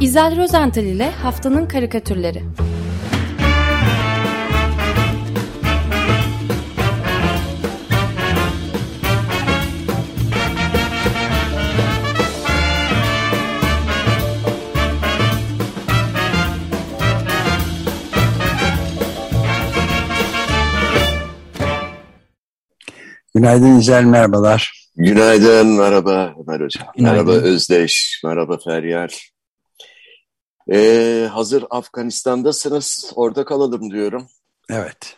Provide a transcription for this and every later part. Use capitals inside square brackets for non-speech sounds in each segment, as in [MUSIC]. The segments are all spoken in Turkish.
İzel Rozental ile Haftanın Karikatürleri Günaydın İzel, merhabalar. Günaydın, merhaba Ömer Hocam. Günaydın. Merhaba Özdeş, merhaba Feryal. Ee, hazır Afganistan'dasınız, orada kalalım diyorum. Evet.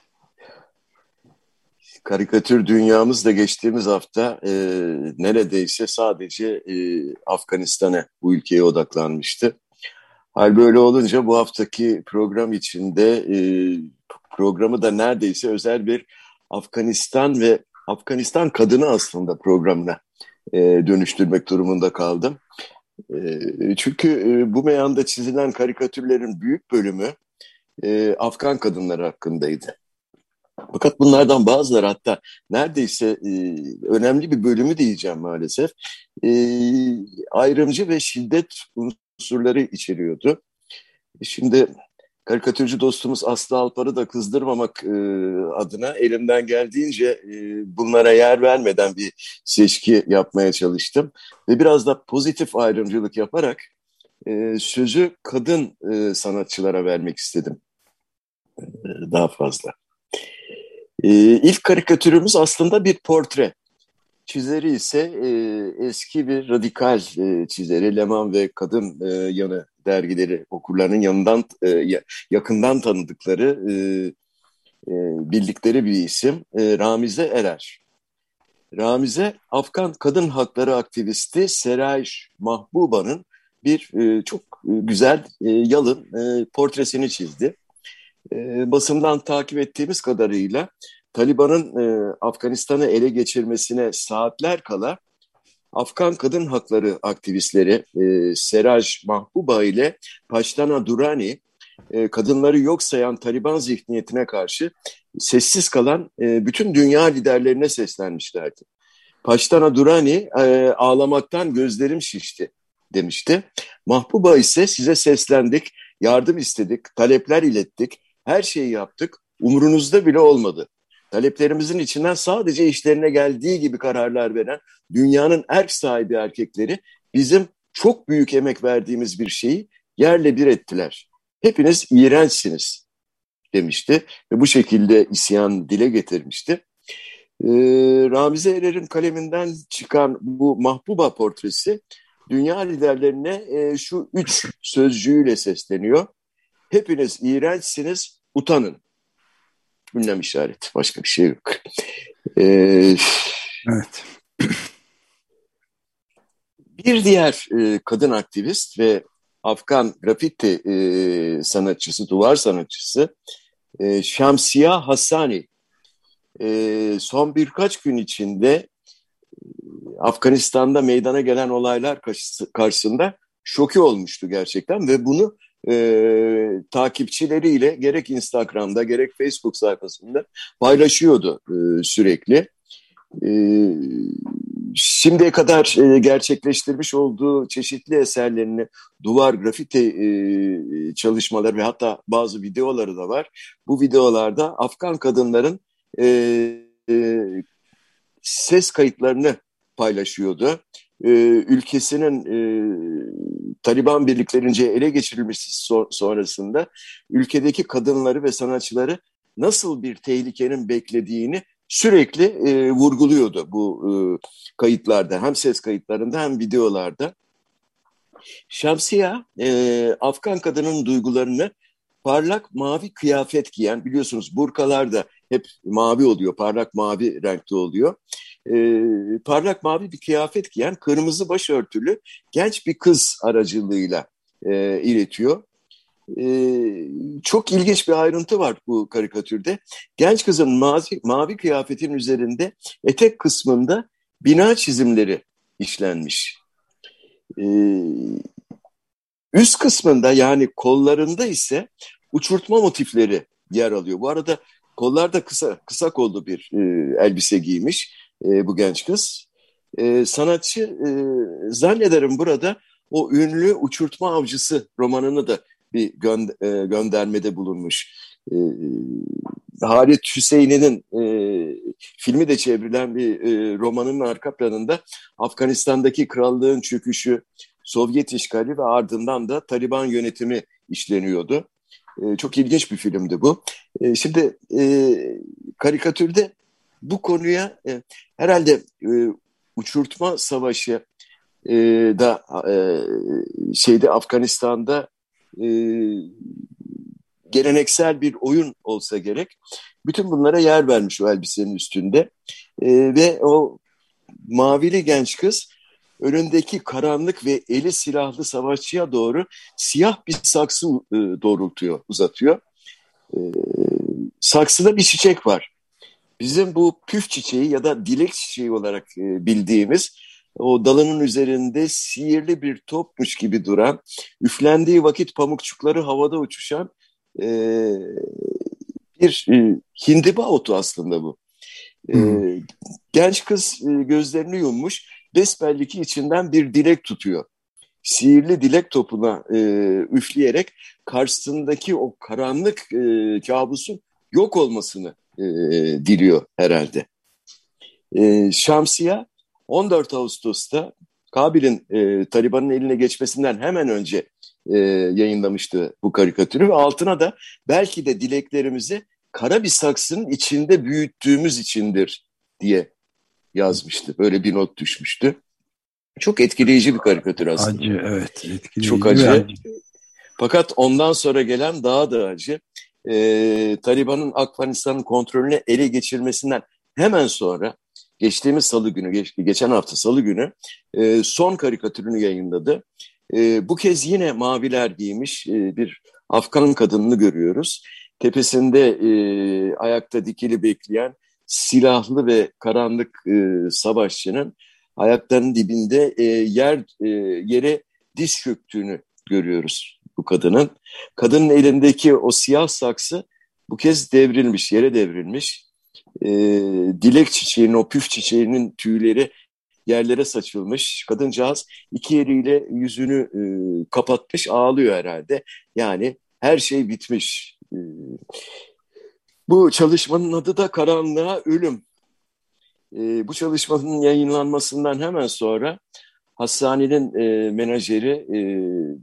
Karikatür dünyamız da geçtiğimiz hafta e, neredeyse sadece e, Afganistan'a, bu ülkeye odaklanmıştı. Hal böyle olunca bu haftaki program içinde e, programı da neredeyse özel bir Afganistan ve Afganistan kadını aslında programına e, dönüştürmek durumunda kaldım. E, çünkü e, bu meyanda çizilen karikatürlerin büyük bölümü e, Afgan kadınları hakkındaydı. Fakat bunlardan bazıları hatta neredeyse e, önemli bir bölümü diyeceğim maalesef ayrımcı ve şiddet unsurları içeriyordu. Şimdi karikatürcü dostumuz Aslı Alpar'ı da kızdırmamak e, adına elimden geldiğince e, bunlara yer vermeden bir seçki yapmaya çalıştım. Ve biraz da pozitif ayrımcılık yaparak e, sözü kadın e, sanatçılara vermek istedim e, daha fazla. E, ilk karikatürümüz aslında bir portre. Çizeri ise e, eski bir radikal e, çizeri Leman ve Kadın e, Yanı dergileri okurlarının yanından e, yakından tanıdıkları e, e, bildikleri bir isim Ramize Erer. Ramize Afgan kadın hakları aktivisti Seray Mahbuba'nın bir çok güzel yalın portresini çizdi. Basından takip ettiğimiz kadarıyla Taliban'ın Afganistan'ı ele geçirmesine saatler kala Afgan kadın hakları aktivistleri e, Seraj Mahbuba ile Paştana Durani e, kadınları yok sayan Taliban zihniyetine karşı sessiz kalan e, bütün dünya liderlerine seslenmişlerdi. Paştana Durani e, ağlamaktan gözlerim şişti demişti. Mahbuba ise size seslendik, yardım istedik, talepler ilettik, her şeyi yaptık, umurunuzda bile olmadı taleplerimizin içinden sadece işlerine geldiği gibi kararlar veren dünyanın erk sahibi erkekleri bizim çok büyük emek verdiğimiz bir şeyi yerle bir ettiler. Hepiniz iğrençsiniz demişti ve bu şekilde isyan dile getirmişti. Ee, Ramize Erer'in kaleminden çıkan bu Mahbuba portresi dünya liderlerine e, şu üç sözcüğüyle sesleniyor. Hepiniz iğrençsiniz, utanın ünlem işareti. Başka bir şey yok. Ee, evet. Bir diğer e, kadın aktivist ve Afgan grafiti e, sanatçısı, duvar sanatçısı e, Şamsiya Hassani e, son birkaç gün içinde e, Afganistan'da meydana gelen olaylar karşısında şoki olmuştu gerçekten ve bunu e, takipçileriyle gerek Instagram'da gerek Facebook sayfasında paylaşıyordu e, sürekli. E, şimdiye kadar e, gerçekleştirmiş olduğu çeşitli eserlerini, duvar, grafiti e, çalışmaları ve hatta bazı videoları da var. Bu videolarda Afgan kadınların e, e, ses kayıtlarını paylaşıyordu. E, ülkesinin e, Taliban birliklerince ele geçirilmesi so sonrasında ülkedeki kadınları ve sanatçıları nasıl bir tehlikenin beklediğini sürekli e, vurguluyordu bu e, kayıtlarda. Hem ses kayıtlarında hem videolarda. Şamsiya, e, Afgan kadının duygularını parlak mavi kıyafet giyen, biliyorsunuz burkalar da hep mavi oluyor, parlak mavi renkte oluyor. E, parlak mavi bir kıyafet giyen, kırmızı başörtülü genç bir kız aracılığıyla e, iletiyor. E, çok ilginç bir ayrıntı var bu karikatürde. Genç kızın mavi, mavi kıyafetin üzerinde etek kısmında bina çizimleri işlenmiş. E, üst kısmında yani kollarında ise uçurtma motifleri yer alıyor. Bu arada kollarda kısa kısa kollu bir e, elbise giymiş e, bu genç kız. E, sanatçı e, zannederim burada o ünlü Uçurtma Avcısı romanını da bir gö e, göndermede bulunmuş. E, Halit Hüseyin'in e, filmi de çevrilen bir e, romanın arka planında Afganistan'daki krallığın çöküşü, Sovyet işgali ve ardından da Taliban yönetimi işleniyordu. E, çok ilginç bir filmdi bu. E, şimdi e, karikatürde bu konuya e, herhalde e, uçurtma savaşı e, da e, şeyde Afganistan'da e, geleneksel bir oyun olsa gerek. Bütün bunlara yer vermiş o elbisenin üstünde. E, ve o mavili genç kız önündeki karanlık ve eli silahlı savaşçıya doğru siyah bir saksı e, doğrultuyor, uzatıyor. E, saksıda bir çiçek var. Bizim bu püf çiçeği ya da dilek çiçeği olarak e, bildiğimiz o dalının üzerinde sihirli bir topmuş gibi duran, üflendiği vakit pamukçukları havada uçuşan e, bir e, hindiba otu aslında bu. E, hmm. Genç kız e, gözlerini yummuş, besbelli ki içinden bir dilek tutuyor. Sihirli dilek topuna e, üfleyerek karşısındaki o karanlık e, kabusun yok olmasını e, diliyor herhalde. E, Şamsiya 14 Ağustos'ta Kabil'in e, Taliban'ın eline geçmesinden hemen önce e, yayınlamıştı bu karikatürü ve altına da belki de dileklerimizi kara bir saksının içinde büyüttüğümüz içindir diye yazmıştı. Böyle bir not düşmüştü. Çok etkileyici bir karikatür aslında. Acı evet. Etkileyici Çok acı. acı. Fakat ondan sonra gelen daha da acı. Ee, Taliban'ın Afganistan'ın kontrolünü ele geçirmesinden hemen sonra geçtiğimiz salı günü, geç, geçen hafta salı günü e, son karikatürünü yayınladı. E, bu kez yine maviler giymiş e, bir Afgan kadınını görüyoruz. Tepesinde e, ayakta dikili bekleyen silahlı ve karanlık e, savaşçının ayaklarının dibinde e, yer e, yere diz çöktüğünü görüyoruz bu kadının. Kadının elindeki o siyah saksı bu kez devrilmiş, yere devrilmiş. E, dilek çiçeğinin, o püf çiçeğinin tüyleri yerlere saçılmış. Kadıncağız iki eliyle yüzünü e, kapatmış, ağlıyor herhalde. Yani her şey bitmiş. E, bu çalışmanın adı da Karanlığa Ölüm. E, bu çalışmanın yayınlanmasından hemen sonra Hassani'nin e, menajeri e,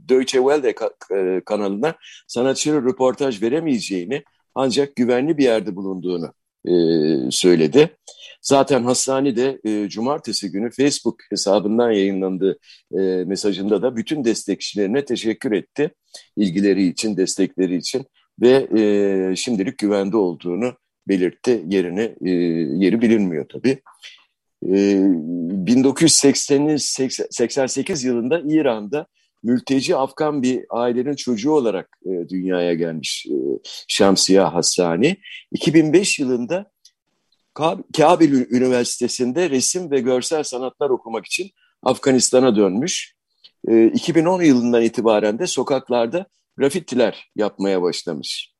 Deutsche Welle ka e, kanalına sanatçının röportaj veremeyeceğini ancak güvenli bir yerde bulunduğunu e, söyledi. Zaten Hassani de e, cumartesi günü Facebook hesabından yayınlandığı e, mesajında da bütün destekçilerine teşekkür etti. ilgileri için, destekleri için ve e, şimdilik güvende olduğunu belirtti. Yerini e, yeri bilinmiyor tabii. E, 1988 yılında İran'da mülteci Afgan bir ailenin çocuğu olarak e, dünyaya gelmiş e, Şamsiya Hassani. 2005 yılında Kabil Üniversitesi'nde resim ve görsel sanatlar okumak için Afganistan'a dönmüş. E, 2010 yılından itibaren de sokaklarda grafittiler yapmaya başlamış.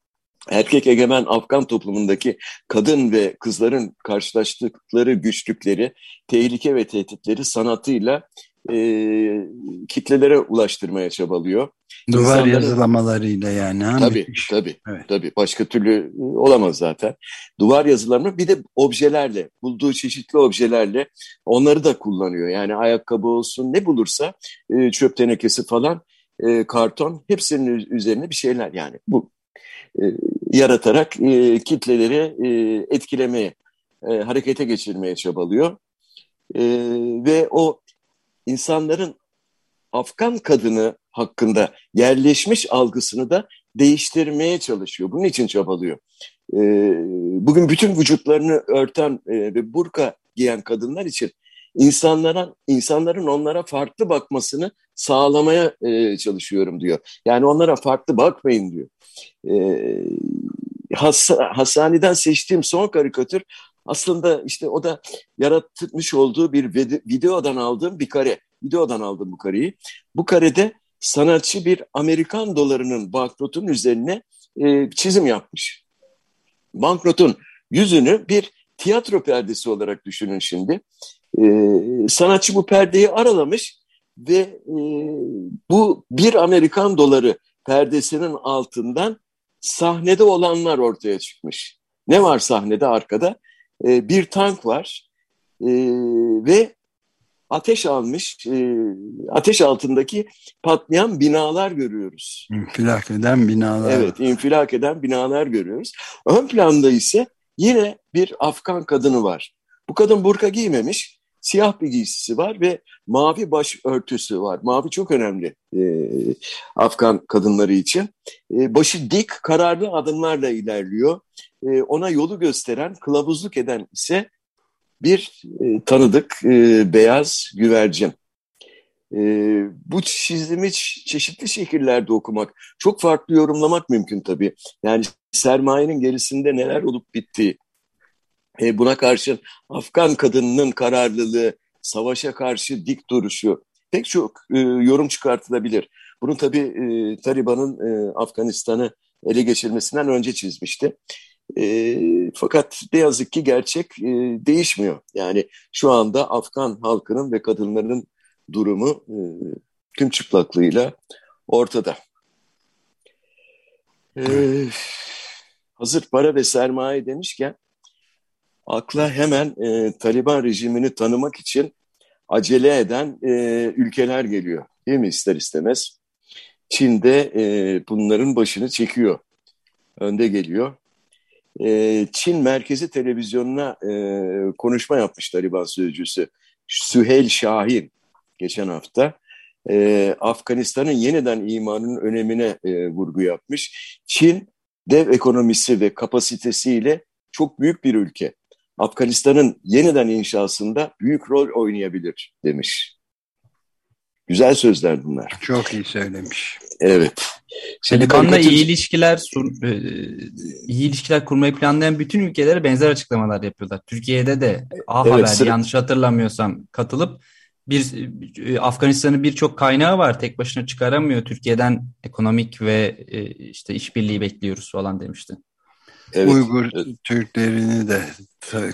Erkek egemen Afgan toplumundaki kadın ve kızların karşılaştıkları güçlükleri, tehlike ve tehditleri sanatıyla e, kitlelere ulaştırmaya çabalıyor. Duvar İnsanların, yazılamalarıyla yani. Ha? Tabii, tabii, evet. tabii. Başka türlü olamaz zaten. Duvar yazılarını bir de objelerle, bulduğu çeşitli objelerle onları da kullanıyor. Yani ayakkabı olsun ne bulursa e, çöp tenekesi falan e, karton hepsinin üzerine bir şeyler yani bu e, yaratarak e, kitleleri e, etkilemeye, e, harekete geçirmeye çabalıyor. E, ve o insanların Afgan kadını hakkında yerleşmiş algısını da değiştirmeye çalışıyor. Bunun için çabalıyor. E, bugün bütün vücutlarını örten e, ve burka giyen kadınlar için insanlara insanların onlara farklı bakmasını sağlamaya e, çalışıyorum diyor. Yani onlara farklı bakmayın diyor. E, Has Hassani'den seçtiğim son karikatür aslında işte o da yaratmış olduğu bir videodan aldığım bir kare. Videodan aldım bu kareyi. Bu karede sanatçı bir Amerikan dolarının banknotun üzerine e, çizim yapmış. Banknotun yüzünü bir tiyatro perdesi olarak düşünün şimdi. E, sanatçı bu perdeyi aralamış ve e, bu bir Amerikan doları perdesinin altından sahnede olanlar ortaya çıkmış. Ne var sahnede arkada? E, bir tank var e, ve ateş almış, e, ateş altındaki patlayan binalar görüyoruz. İnfilak eden binalar. Evet, infilak eden binalar görüyoruz. Ön planda ise yine bir Afgan kadını var. Bu kadın burka giymemiş, siyah bir giysisi var ve mavi baş örtüsü var. Mavi çok önemli e, Afgan kadınları için. E, başı dik, kararlı adımlarla ilerliyor. E, ona yolu gösteren, kılavuzluk eden ise bir e, tanıdık e, beyaz güvercin. E, bu çizimi çeşitli şekillerde okumak, çok farklı yorumlamak mümkün tabii. Yani sermayenin gerisinde neler olup bittiği, e, buna karşın Afgan kadınının kararlılığı, savaşa karşı dik duruşu pek çok e, yorum çıkartılabilir. Bunu tabii e, Taliban'ın e, Afganistan'ı ele geçirmesinden önce çizmişti. E, fakat ne yazık ki gerçek e, değişmiyor. Yani şu anda Afgan halkının ve kadınların durumu e, tüm çıplaklığıyla ortada. E, hazır para ve sermaye demişken akla hemen e, Taliban rejimini tanımak için acele eden e, ülkeler geliyor. Değil mi ister istemez? Çin de e, bunların başını çekiyor. Önde geliyor. E, Çin merkezi televizyonuna e, konuşma yapmış Taliban sözcüsü Süheyl Şahin geçen hafta. E, Afganistan'ın yeniden imanının önemine e, vurgu yapmış. Çin dev ekonomisi ve kapasitesiyle çok büyük bir ülke. Afganistan'ın yeniden inşasında büyük rol oynayabilir demiş. Güzel sözler bunlar. Çok iyi söylemiş. Evet. Taliban'la karikatür... iyi ilişkiler e, iyi ilişkiler kurmayı planlayan bütün ülkelere benzer açıklamalar yapıyorlar. Türkiye'de de A evet, Haber sıra... yanlış hatırlamıyorsam katılıp bir e, Afganistan'ın birçok kaynağı var. Tek başına çıkaramıyor. Türkiye'den ekonomik ve e, işte işbirliği bekliyoruz falan demişti. Evet, Uygur evet. Türklerini de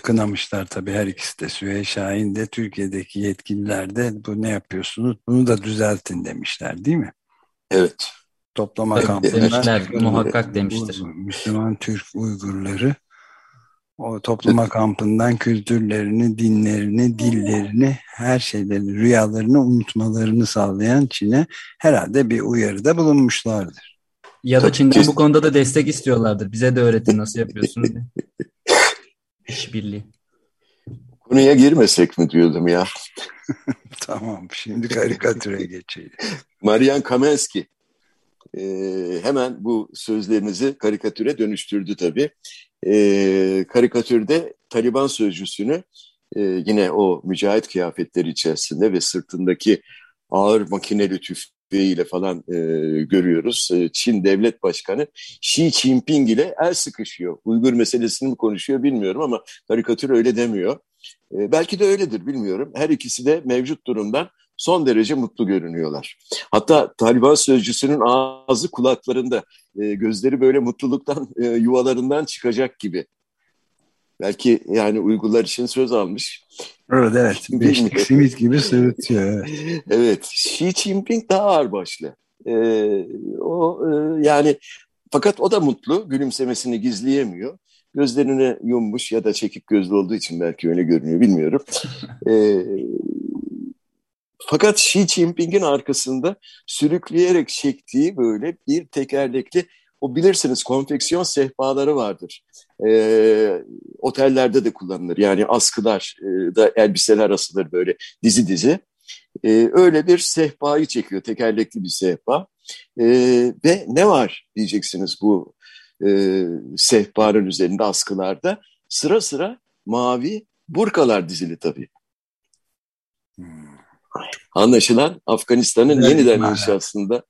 kınamışlar tabii her ikisi de Süheyl Şahin de Türkiye'deki yetkililer de bu ne yapıyorsunuz bunu da düzeltin demişler değil mi? Evet. Toplama evet, kampında demişler, muhakkak demiştir. Müslüman Türk Uygurları o toplama kampından kültürlerini, dinlerini, dillerini, her şeylerini, rüyalarını unutmalarını sağlayan Çin'e herhalde bir uyarıda bulunmuşlardır. Ya da Çin'den bu konuda da destek istiyorlardır. Bize de öğretin nasıl yapıyorsunuz diye. [LAUGHS] İşbirliği. Konuya girmesek mi diyordum ya. [LAUGHS] tamam şimdi karikatüre geçelim. Marian Kamenski e, hemen bu sözlerinizi karikatüre dönüştürdü tabii. E, karikatürde Taliban sözcüsünü e, yine o mücahit kıyafetleri içerisinde ve sırtındaki ağır makineli tüf ile falan e, görüyoruz. E, Çin devlet başkanı Xi Jinping ile el sıkışıyor. Uygur meselesini mi konuşuyor bilmiyorum ama karikatür öyle demiyor. E, belki de öyledir bilmiyorum. Her ikisi de mevcut durumdan son derece mutlu görünüyorlar. Hatta Taliban sözcüsünün ağzı kulaklarında, e, gözleri böyle mutluluktan e, yuvalarından çıkacak gibi. Belki yani Uygurlar için söz almış. Evet evet. Beşlik simit gibi sırıtıyor. Evet. [LAUGHS] evet. Xi Jinping daha ağırbaşlı. Ee, o e, yani fakat o da mutlu. Gülümsemesini gizleyemiyor. Gözlerini yummuş ya da çekik gözlü olduğu için belki öyle görünüyor bilmiyorum. [LAUGHS] ee, fakat Xi Jinping'in arkasında sürükleyerek çektiği böyle bir tekerlekli o bilirsiniz konfeksiyon sehpaları vardır. E, otellerde de kullanılır. Yani askılar e, da elbiseler asılır böyle dizi dizi. E, öyle bir sehpayı çekiyor, tekerlekli bir sehpa. E, ve ne var diyeceksiniz bu e, sehpanın üzerinde askılarda? Sıra sıra mavi burkalar dizili tabii. Hmm. Anlaşılan Afganistan'ın yeniden inşasında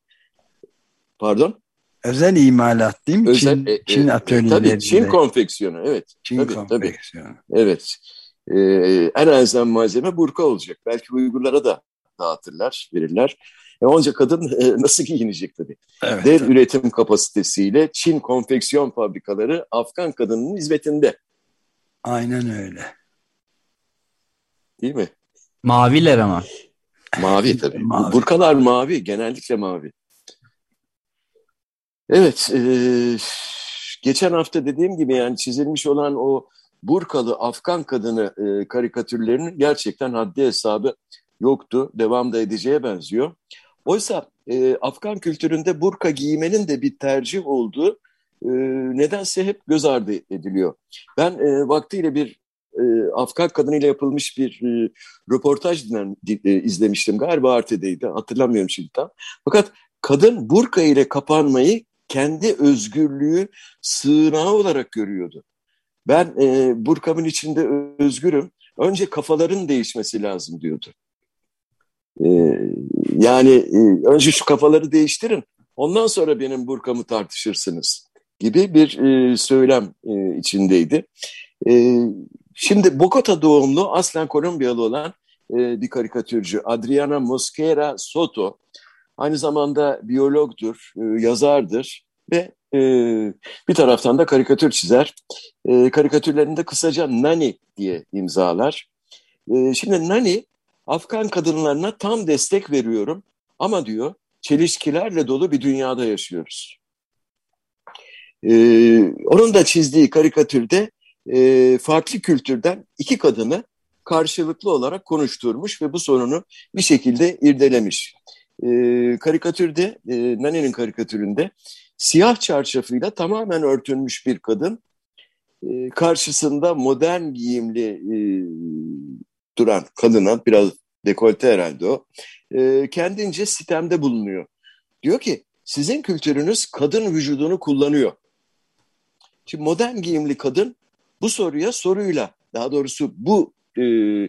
pardon? Özel imalat değil mi? Özel, Çin, e, Çin atölyeleri. Tabii Çin konfeksiyonu evet. Çin tabii, konfeksiyonu. Tabii. Evet. Ee, en elzem malzeme burka olacak. Belki Uygurlara da dağıtırlar, verirler. E onca kadın e, nasıl giyinecek tabii. Evet, Dev tabii. üretim kapasitesiyle Çin konfeksiyon fabrikaları Afgan kadının hizmetinde. Aynen öyle. Değil mi? Maviler ama. Mavi tabii. Mavi. Burkalar mavi, genellikle mavi. Evet, e, geçen hafta dediğim gibi yani çizilmiş olan o burkalı Afgan kadını e, karikatürlerinin gerçekten haddi hesabı yoktu. Devam da edeceğe benziyor. Oysa e, Afgan kültüründe burka giymenin de bir tercih olduğu e, nedense hep göz ardı ediliyor. Ben e, vaktiyle bir e, Afgan kadınıyla yapılmış bir e, röportaj dinlen, e, izlemiştim. Galiba Arte'deydi hatırlamıyorum şimdi tam. Fakat kadın burka ile kapanmayı kendi özgürlüğü sığınağı olarak görüyordu. Ben e, burkamın içinde özgürüm. Önce kafaların değişmesi lazım diyordu. E, yani e, önce şu kafaları değiştirin. Ondan sonra benim burkamı tartışırsınız gibi bir e, söylem e, içindeydi. E, şimdi Bogota doğumlu aslen Kolombiyalı olan e, bir karikatürcü Adriana Mosquera Soto aynı zamanda biyologdur, e, yazardır ve e, bir taraftan da karikatür çizer. E, karikatürlerinde kısaca Nani diye imzalar. Şimdi Nani Afgan kadınlarına tam destek veriyorum ama diyor çelişkilerle dolu bir dünyada yaşıyoruz. Onun da çizdiği karikatürde farklı kültürden iki kadını karşılıklı olarak konuşturmuş ve bu sorunu bir şekilde irdelemiş. E, karikatürde, e, Nani'nin karikatüründe siyah çarşafıyla tamamen örtülmüş bir kadın e, karşısında modern giyimli e, duran kadına biraz dekolte herhalde o e, kendince sitemde bulunuyor. Diyor ki sizin kültürünüz kadın vücudunu kullanıyor. Şimdi modern giyimli kadın bu soruya soruyla daha doğrusu bu e, e,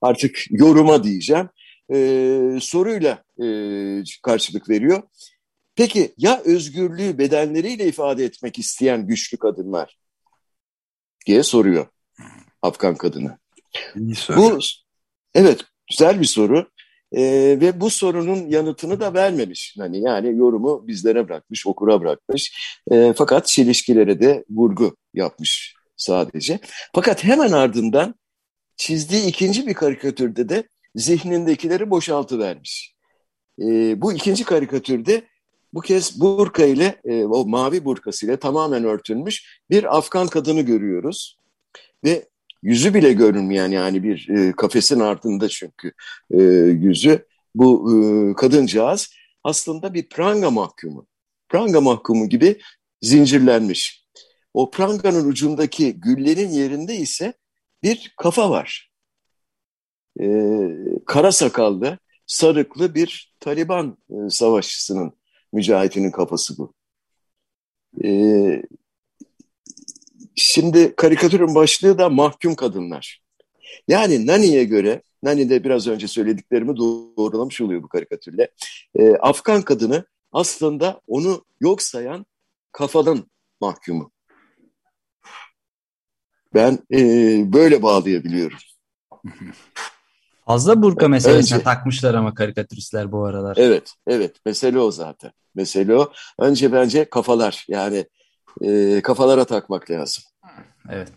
artık yoruma diyeceğim e, soruyla e, karşılık veriyor. Peki ya özgürlüğü bedenleriyle ifade etmek isteyen güçlü kadınlar diye soruyor Afgan kadını. Bu evet güzel bir soru. E, ve bu sorunun yanıtını da vermemiş. Hani yani yorumu bizlere bırakmış, okura bırakmış. E, fakat çelişkilere de vurgu yapmış sadece. Fakat hemen ardından çizdiği ikinci bir karikatürde de zihnindekileri boşaltı vermiş. E, bu ikinci karikatürde bu kez burka ile e, o mavi burkasıyla tamamen örtülmüş bir Afgan kadını görüyoruz. Ve yüzü bile görünmeyen yani bir e, kafesin ardında çünkü e, yüzü bu e, kadıncağız aslında bir pranga mahkumu. Pranga mahkumu gibi zincirlenmiş. O pranganın ucundaki güllerin yerinde ise bir kafa var. E, kara sakallı, sarıklı bir Taliban e, savaşçısının, mücahitinin kafası bu. E, Şimdi karikatürün başlığı da mahkum kadınlar. Yani Nani'ye göre, Nani de biraz önce söylediklerimi doğrulamış oluyor bu karikatürle. E, Afgan kadını aslında onu yok sayan kafadan mahkumu. Ben e, böyle bağlayabiliyorum. [LAUGHS] Fazla burka meselesine Önce, takmışlar ama karikatüristler bu aralar. Evet, evet. Mesele o zaten. Mesele o. Önce bence kafalar. Yani e, kafalara takmak lazım. Evet.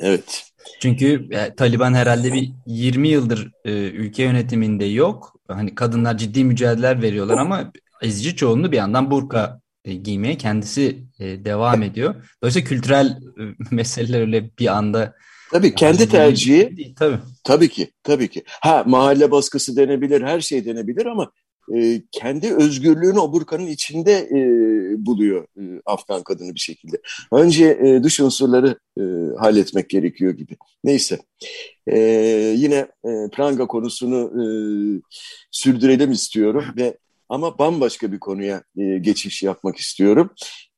Evet. Çünkü e, Taliban herhalde bir 20 yıldır e, ülke yönetiminde yok. Hani kadınlar ciddi mücadeleler veriyorlar ama ezici çoğunluğu bir yandan burka e, giymeye kendisi e, devam ediyor. Dolayısıyla kültürel e, meseleler öyle bir anda Tabii kendi tercihi. Değil, tabii. Tabii ki, tabii ki. Ha mahalle baskısı denebilir, her şey denebilir ama e, kendi özgürlüğünü o burkanın içinde e, buluyor e, Afgan kadını bir şekilde. Önce e, dış unsurları e, halletmek gerekiyor gibi. Neyse. E, yine e, pranga konusunu e, sürdürelim istiyorum ve ama bambaşka bir konuya e, geçiş yapmak istiyorum.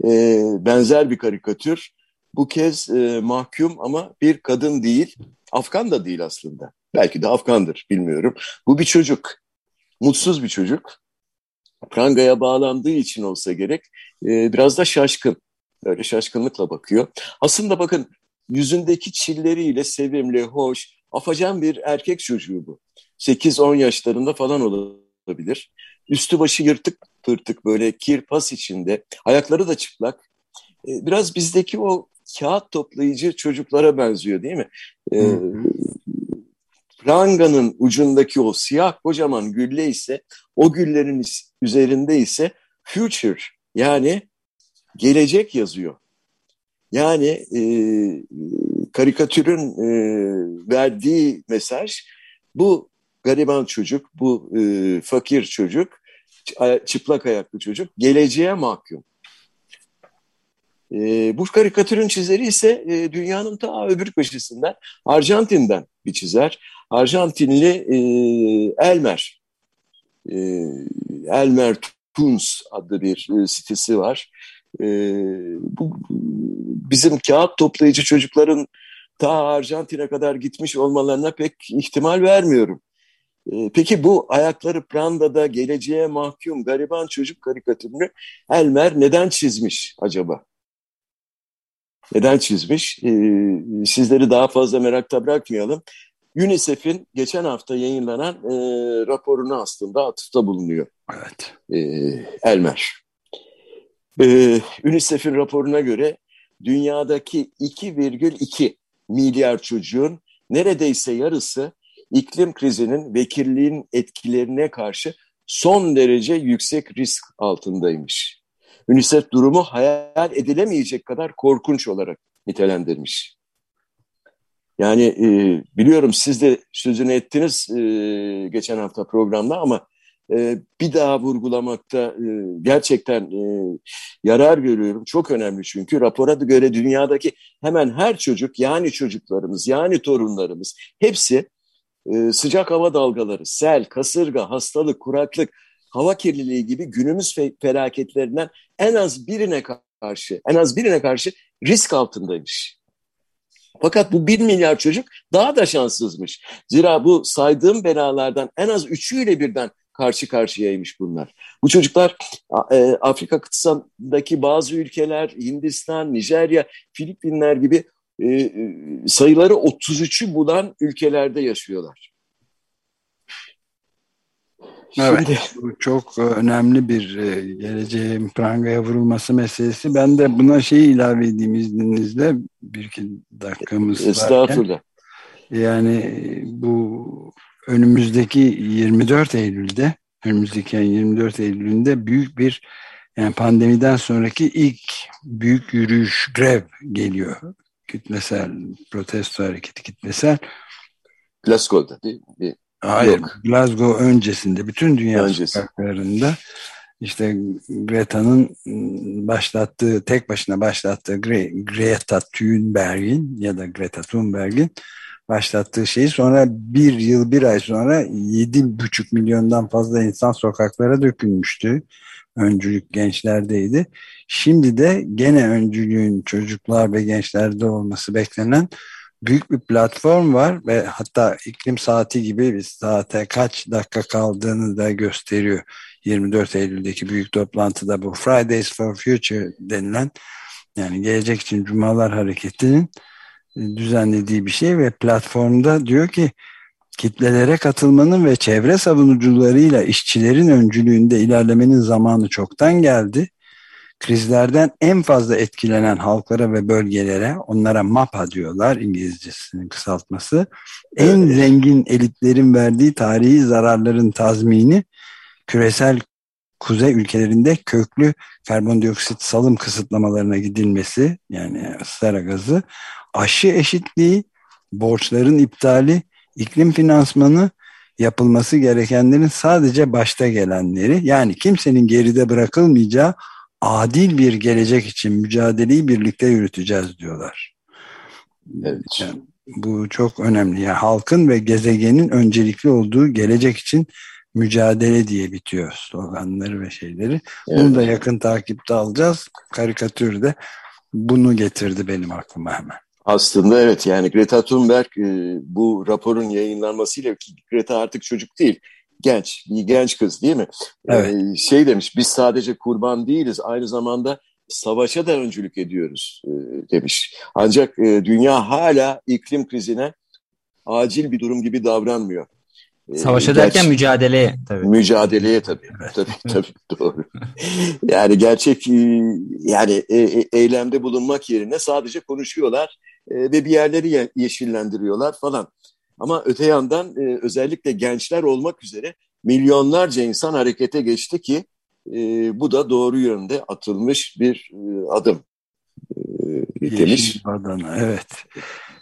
E, benzer bir karikatür. Bu kez e, mahkum ama bir kadın değil, Afgan da değil aslında. Belki de Afgandır, bilmiyorum. Bu bir çocuk mutsuz bir çocuk. Pranga'ya bağlandığı için olsa gerek e, biraz da şaşkın. Öyle şaşkınlıkla bakıyor. Aslında bakın yüzündeki çilleriyle sevimli, hoş, afacan bir erkek çocuğu bu. 8-10 yaşlarında falan olabilir. Üstü başı yırtık pırtık böyle kirpas içinde. Ayakları da çıplak. E, biraz bizdeki o kağıt toplayıcı çocuklara benziyor değil mi? E, pranganın ucundaki o siyah kocaman gülle ise o güllerin üzerinde ise future yani gelecek yazıyor. Yani e, karikatürün e, verdiği mesaj bu gariban çocuk, bu e, fakir çocuk, çıplak ayaklı çocuk geleceğe mahkum. E, bu karikatürün çizeri ise e, dünyanın ta öbür köşesinden Arjantin'den bir çizer. Arjantinli e, Elmer. E, Elmer Tunes adlı bir e, sitesi var. E, bu bizim kağıt toplayıcı çocukların ta Arjantin'e kadar gitmiş olmalarına pek ihtimal vermiyorum. E, peki bu ayakları Pranda'da geleceğe mahkum gariban çocuk karikatürünü Elmer neden çizmiş acaba? Neden çizmiş? E, sizleri daha fazla merakta bırakmayalım. UNICEF'in geçen hafta yayınlanan e, raporunu aslında atıfta bulunuyor. Evet. E, Elmer. E, UNICEF'in raporuna göre dünyadaki 2,2 milyar çocuğun neredeyse yarısı iklim krizinin ve kirliliğin etkilerine karşı son derece yüksek risk altındaymış. UNICEF durumu hayal edilemeyecek kadar korkunç olarak nitelendirmiş. Yani e, biliyorum siz de sözünü ettiniz e, geçen hafta programda ama e, bir daha vurgulamakta e, gerçekten e, yarar görüyorum. Çok önemli çünkü rapora göre dünyadaki hemen her çocuk yani çocuklarımız yani torunlarımız hepsi e, sıcak hava dalgaları, sel, kasırga, hastalık, kuraklık, hava kirliliği gibi günümüz fe felaketlerinden en az birine karşı en az birine karşı risk altındaymış. Fakat bu bir milyar çocuk daha da şanssızmış. Zira bu saydığım belalardan en az üçüyle birden karşı karşıyaymış bunlar. Bu çocuklar e, Afrika kıtasındaki bazı ülkeler, Hindistan, Nijerya, Filipinler gibi e, e sayıları 33'ü bulan ülkelerde yaşıyorlar. Evet, bu çok önemli bir e, geleceğin prangaya vurulması meselesi. Ben de buna şey ilave edeyim izninizle bir iki dakikamız Estağfurullah. Varken. Yani bu önümüzdeki 24 Eylül'de önümüzdeki 24 Eylül'ünde büyük bir yani pandemiden sonraki ilk büyük yürüyüş grev geliyor. Kitlesel protesto hareketi kitlesel. Glasgow'da değil mi? Hayır, Yok. Glasgow öncesinde bütün dünya Öncesi. sokaklarında işte Greta'nın başlattığı, tek başına başlattığı Gre Greta Thunberg'in ya da Greta Thunberg'in başlattığı şeyi sonra bir yıl bir ay sonra yedi buçuk milyondan fazla insan sokaklara dökülmüştü. Öncülük gençlerdeydi. Şimdi de gene öncülüğün çocuklar ve gençlerde olması beklenen büyük bir platform var ve hatta iklim saati gibi bir saate kaç dakika kaldığını da gösteriyor. 24 Eylül'deki büyük toplantıda bu Fridays for Future denilen yani gelecek için Cumalar Hareketi'nin e, düzenlediği bir şey ve platformda diyor ki kitlelere katılmanın ve çevre savunucularıyla işçilerin öncülüğünde ilerlemenin zamanı çoktan geldi krizlerden en fazla etkilenen halklara ve bölgelere, onlara MAPA diyorlar İngilizcesinin kısaltması, en zengin elitlerin verdiği tarihi zararların tazmini, küresel kuzey ülkelerinde köklü karbondioksit salım kısıtlamalarına gidilmesi, yani sera gazı, aşı eşitliği, borçların iptali, iklim finansmanı, yapılması gerekenlerin sadece başta gelenleri, yani kimsenin geride bırakılmayacağı adil bir gelecek için mücadeleyi birlikte yürüteceğiz diyorlar. Evet. Yani bu çok önemli. Yani halkın ve gezegenin öncelikli olduğu gelecek için mücadele diye bitiyor sloganları ve şeyleri. Evet. Bunu da yakın takipte alacağız. Karikatürde bunu getirdi benim aklıma hemen. Aslında evet yani Greta Thunberg e, bu raporun yayınlanmasıyla Greta artık çocuk değil genç, bir genç kız değil mi? Evet. Ee, şey demiş, biz sadece kurban değiliz, aynı zamanda savaşa da öncülük ediyoruz e, demiş. Ancak e, dünya hala iklim krizine acil bir durum gibi davranmıyor. E, Savaşa ee, derken mücadeleye tabii. Mücadeleye tabii. Evet. Tabii tabii [LAUGHS] doğru. yani gerçek e, yani e, e, eylemde bulunmak yerine sadece konuşuyorlar e, ve bir yerleri yeşillendiriyorlar falan. Ama öte yandan e, özellikle gençler olmak üzere milyonlarca insan harekete geçti ki e, bu da doğru yönde atılmış bir e, adım e, demiş. Badana, evet.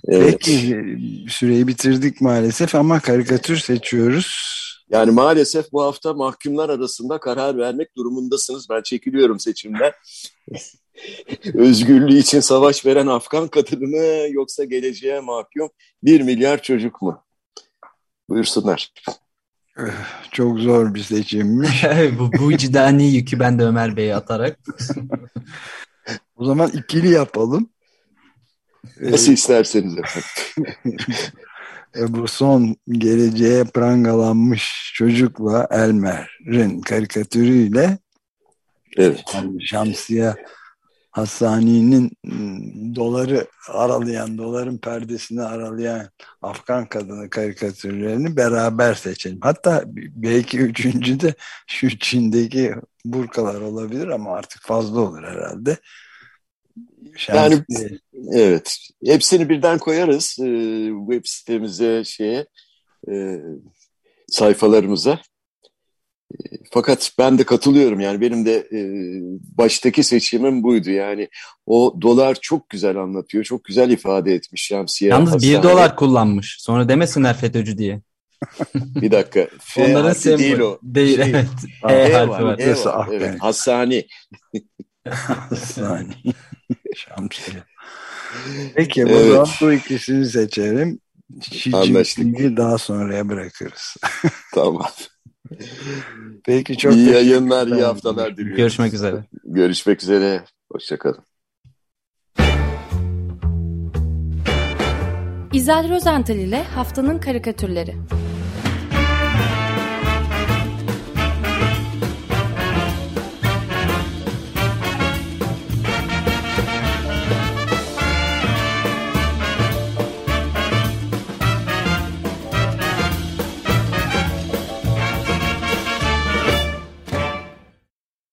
evet. Peki süreyi bitirdik maalesef ama karikatür seçiyoruz. Yani maalesef bu hafta mahkumlar arasında karar vermek durumundasınız. Ben çekiliyorum seçimden. Özgürlüğü için savaş veren Afgan kadını mı yoksa geleceğe mahkum bir milyar çocuk mu? Buyursunlar. Çok zor bir seçimmiş. [LAUGHS] bu, bu cidani yükü ben de Ömer Bey'e atarak. [LAUGHS] o zaman ikili yapalım. Nasıl isterseniz efendim. [LAUGHS] E, bu son geleceğe prangalanmış çocukla Elmer'in karikatürüyle evet. yani Şamsiye Hassani'nin ıı, doları aralayan, doların perdesini aralayan Afgan kadını karikatürlerini beraber seçelim. Hatta belki üçüncü de şu Çin'deki burkalar olabilir ama artık fazla olur herhalde. Yani evet. Hepsini birden koyarız e, web sitemize şeye e, sayfalarımıza. Fakat ben de katılıyorum yani benim de e, baştaki seçimim buydu yani o dolar çok güzel anlatıyor çok güzel ifade etmiş şemsiye. Yalnız hastane. bir dolar kullanmış sonra demesinler FETÖ'cü diye. bir dakika. [LAUGHS] F Onların sembol değil o. Değil şey, evet. E, e harfi var. E var. Evet. Hassani. Hassani. [LAUGHS] Şamsiye. Peki evet. zaman bu ikisini seçelim. Şişimliği daha sonraya bırakırız. [LAUGHS] tamam. Peki çok iyi yayınlar, iyi haftalar diliyorum. Görüşmek üzere. Görüşmek üzere. Hoşçakalın. İzel Rozental ile Haftanın Karikatürleri